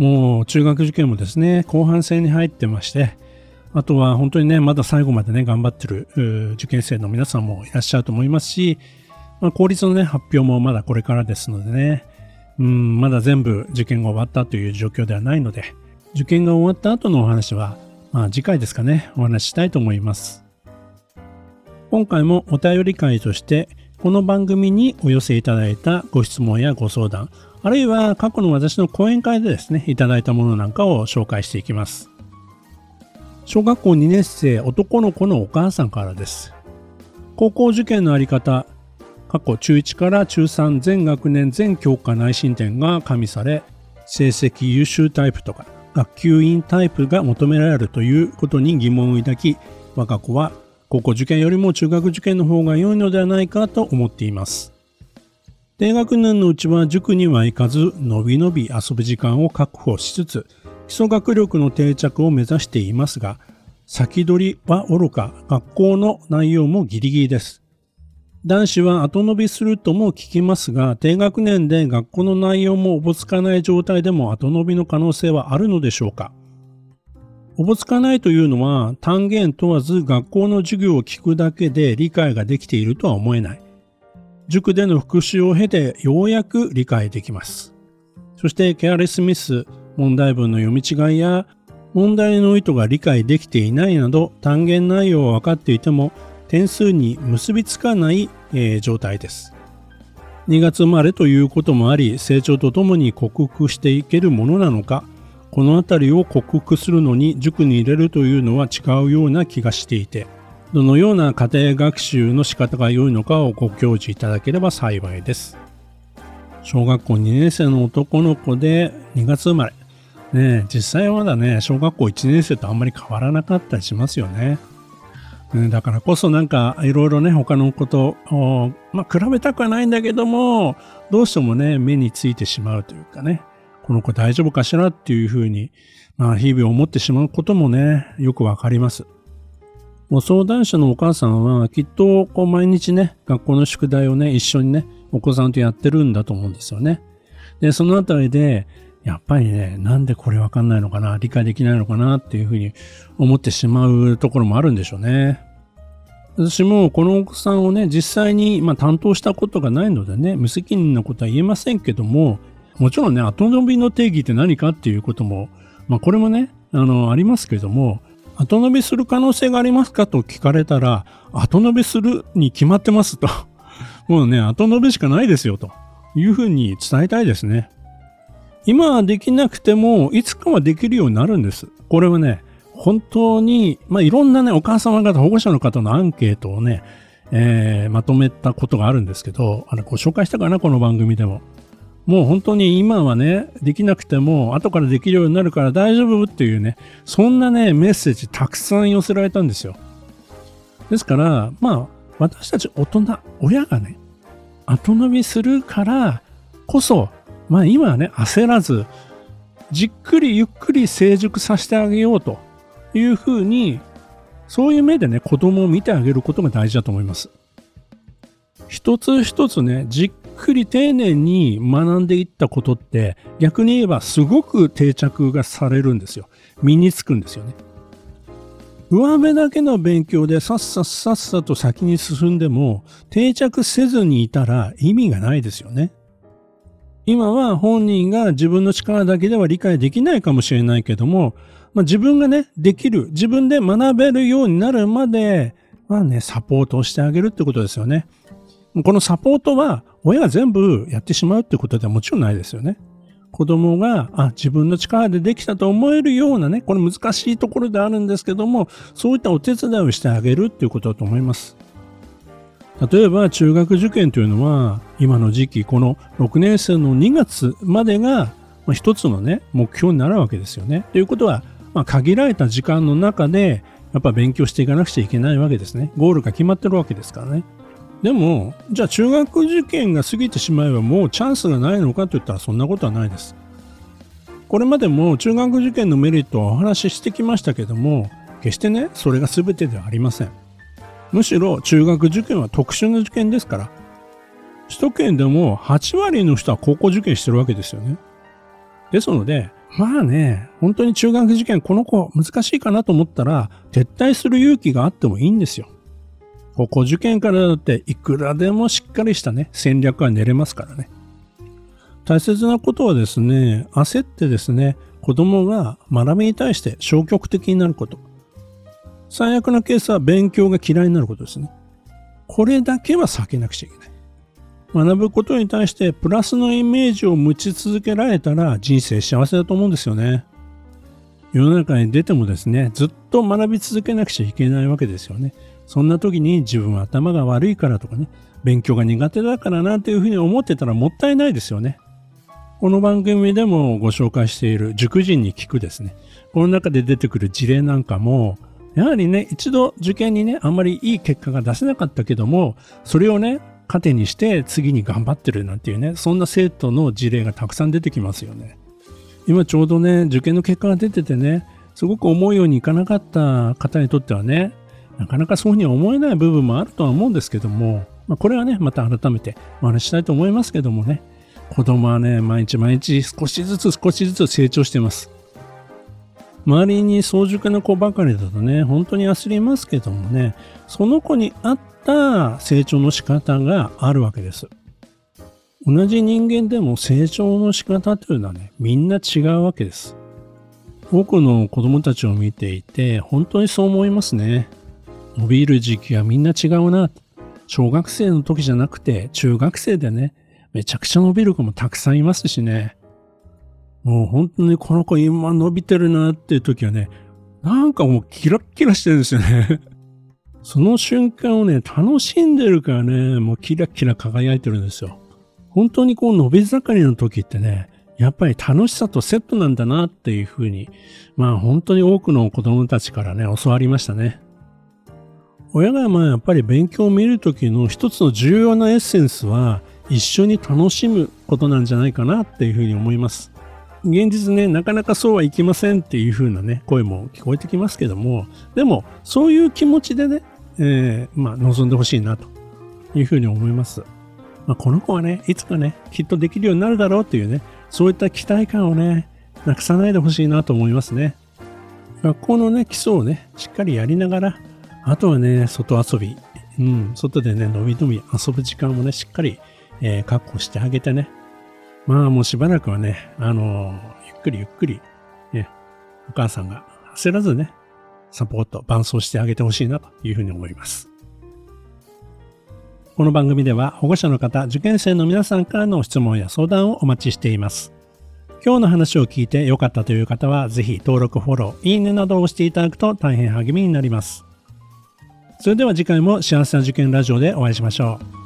もう中学受験もですね、後半戦に入ってまして、あとは本当にね、まだ最後までね、頑張ってる受験生の皆さんもいらっしゃると思いますし、まあ、公立のね、発表もまだこれからですのでね、うん、まだ全部受験が終わったという状況ではないので、受験が終わった後のお話は、まあ次回ですかね、お話ししたいと思います。今回もお便り会として、この番組にお寄せいただいたご質問やご相談、あるいは過去の私の講演会でですね、いただいたものなんかを紹介していきます。小学校2年生男の子のお母さんからです。高校受験のあり方、過去中1から中3全学年全教科内申点が加味され、成績優秀タイプとか学級委員タイプが求められるということに疑問を抱き、我が子は高校受験よりも中学受験の方が良いのではないかと思っています。低学年のうちは塾には行かず、のびのび遊ぶ時間を確保しつつ、基礎学力の定着を目指していますが、先取りは愚か、学校の内容もギリギリです。男子は後伸びするとも聞きますが、低学年で学校の内容もおぼつかない状態でも後伸びの可能性はあるのでしょうか？おぼつかないというのは単元問わず学校の授業を聞くだけで理解ができているとは思えない。塾での復習を経てようやく理解できます。そしてケアレスミス、問題文の読み違いや問題の意図が理解できていないなど単元内容は分かっていても点数に結びつかない、えー、状態です。2月生まれということもあり成長とともに克服していけるものなのかこの辺りを克服するのに塾に入れるというのは違うような気がしていてどのような家庭学習の仕方が良いのかをご教示いただければ幸いです。小学校2年生の男の子で2月生まれ。ね実際はまだね、小学校1年生とあんまり変わらなかったりしますよね。だからこそなんかいろいろね、他のこと、まあ比べたくはないんだけども、どうしてもね、目についてしまうというかね、この子大丈夫かしらっていうふうに、まあ日々思ってしまうこともね、よくわかります。もう相談者のお母さんはきっとこう毎日ね、学校の宿題をね、一緒にね、お子さんとやってるんだと思うんですよね。で、そのあたりで、やっぱりね、なんでこれわかんないのかな、理解できないのかなっていうふうに思ってしまうところもあるんでしょうね。私もこのお子さんをね、実際に、まあ、担当したことがないのでね、無責任なことは言えませんけども、もちろんね、後伸びの定義って何かっていうことも、まあ、これもね、あの、ありますけども、後伸びする可能性がありますかと聞かれたら、後伸びするに決まってますと。もうね、後伸びしかないですよというふうに伝えたいですね。今はできなくても、いつかはできるようになるんです。これはね、本当に、まあ、いろんなね、お母様方、保護者の方のアンケートをね、えー、まとめたことがあるんですけど、あれ、ご紹介したかな、この番組でも。もう本当に今はね、できなくても後からできるようになるから大丈夫っていうね、そんなね、メッセージたくさん寄せられたんですよ。ですから、まあ、私たち大人、親がね、後伸びするからこそ、まあ今はね、焦らず、じっくりゆっくり成熟させてあげようというふうに、そういう目でね、子供を見てあげることが大事だと思います。一つ一つね、じっくり丁寧に学んでいったことって逆に言えばすごく定着がされるんですよ。身につくんですよね。上辺だけの勉強でさっさっさっさと先に進んでも定着せずにいたら意味がないですよね。今は本人が自分の力だけでは理解できないかもしれないけども、まあ、自分がね、できる、自分で学べるようになるまで、まあね、サポートをしてあげるってことですよね。このサポートは親が全部やってしまうってことではもちろんないですよね。子供があ自分の力でできたと思えるようなね、これ難しいところであるんですけども、そういったお手伝いをしてあげるっていうことだと思います。例えば中学受験というのは今の時期この6年生の2月までが一つのね目標になるわけですよね。ということはまあ、限られた時間の中で、やっぱ勉強していかなくちゃいけないわけですね。ゴールが決まってるわけですからね。でも、じゃあ中学受験が過ぎてしまえばもうチャンスがないのかといったらそんなことはないです。これまでも中学受験のメリットをお話ししてきましたけども、決してね、それが全てではありません。むしろ中学受験は特殊な受験ですから、首都圏でも8割の人は高校受験してるわけですよね。ですので、まあね、本当に中学受験この子難しいかなと思ったら、撤退する勇気があってもいいんですよ。高校受験からだっていくらでもしっかりしたね、戦略は練れますからね。大切なことはですね、焦ってですね、子供が学びに対して消極的になること。最悪なケースは勉強が嫌いになることですね。これだけは避けなくちゃいけない。学ぶことに対してプラスのイメージを持ち続けられたら人生幸せだと思うんですよね。世の中に出てもですね、ずっと学び続けなくちゃいけないわけですよね。そんな時に自分は頭が悪いからとかね、勉強が苦手だからなというふうに思ってたらもったいないですよね。この番組でもご紹介している塾人に聞くですね。この中で出てくる事例なんかも、やはりね、一度受験にね、あんまりいい結果が出せなかったけども、それをね、糧にして次に頑張ってるなんていうね、そんな生徒の事例がたくさん出てきますよね。今ちょうどね、受験の結果が出ててね、すごく思うようにいかなかった方にとってはね、なかなかそういうふうに思えない部分もあるとは思うんですけども、まあ、これはね、また改めてお話ししたいと思いますけどもね、子供はね、毎日毎日少しずつ少しずつ成長しています。周りに早熟な子ばかりだとね、本当に焦りますけどもね、その子に合った成長の仕方があるわけです。同じ人間でも成長の仕方というのはね、みんな違うわけです。多くの子供たちを見ていて、本当にそう思いますね。伸びる時期はみんな違うな。小学生の時じゃなくて、中学生でね、めちゃくちゃ伸びる子もたくさんいますしね。もう本当にこの子今伸びてるなっていう時はね、なんかもうキラッキラしてるんですよね。その瞬間をね、楽しんでるからね、もうキラキラ輝いてるんですよ。本当にこう伸び盛りの時ってね、やっぱり楽しさとセットなんだなっていうふうに、まあ本当に多くの子供たちからね、教わりましたね。親がまあやっぱり勉強を見る時の一つの重要なエッセンスは、一緒に楽しむことなんじゃないかなっていうふうに思います。現実ね、なかなかそうはいきませんっていう風なね、声も聞こえてきますけども、でも、そういう気持ちでね、えー、まあ、望んでほしいなという風に思います。まあ、この子はね、いつかね、きっとできるようになるだろうっていうね、そういった期待感をね、なくさないでほしいなと思いますね。学校のね、基礎をね、しっかりやりながら、あとはね、外遊び、うん、外でね、のびのび遊ぶ時間もね、しっかり、えー、確保してあげてね、まあもうしばらくはね、あの、ゆっくりゆっくり、ね、お母さんが焦らずね、サポート、伴走してあげてほしいなというふうに思います。この番組では保護者の方、受験生の皆さんからの質問や相談をお待ちしています。今日の話を聞いて良かったという方は、ぜひ登録、フォロー、いいねなどを押していただくと大変励みになります。それでは次回も幸せな受験ラジオでお会いしましょう。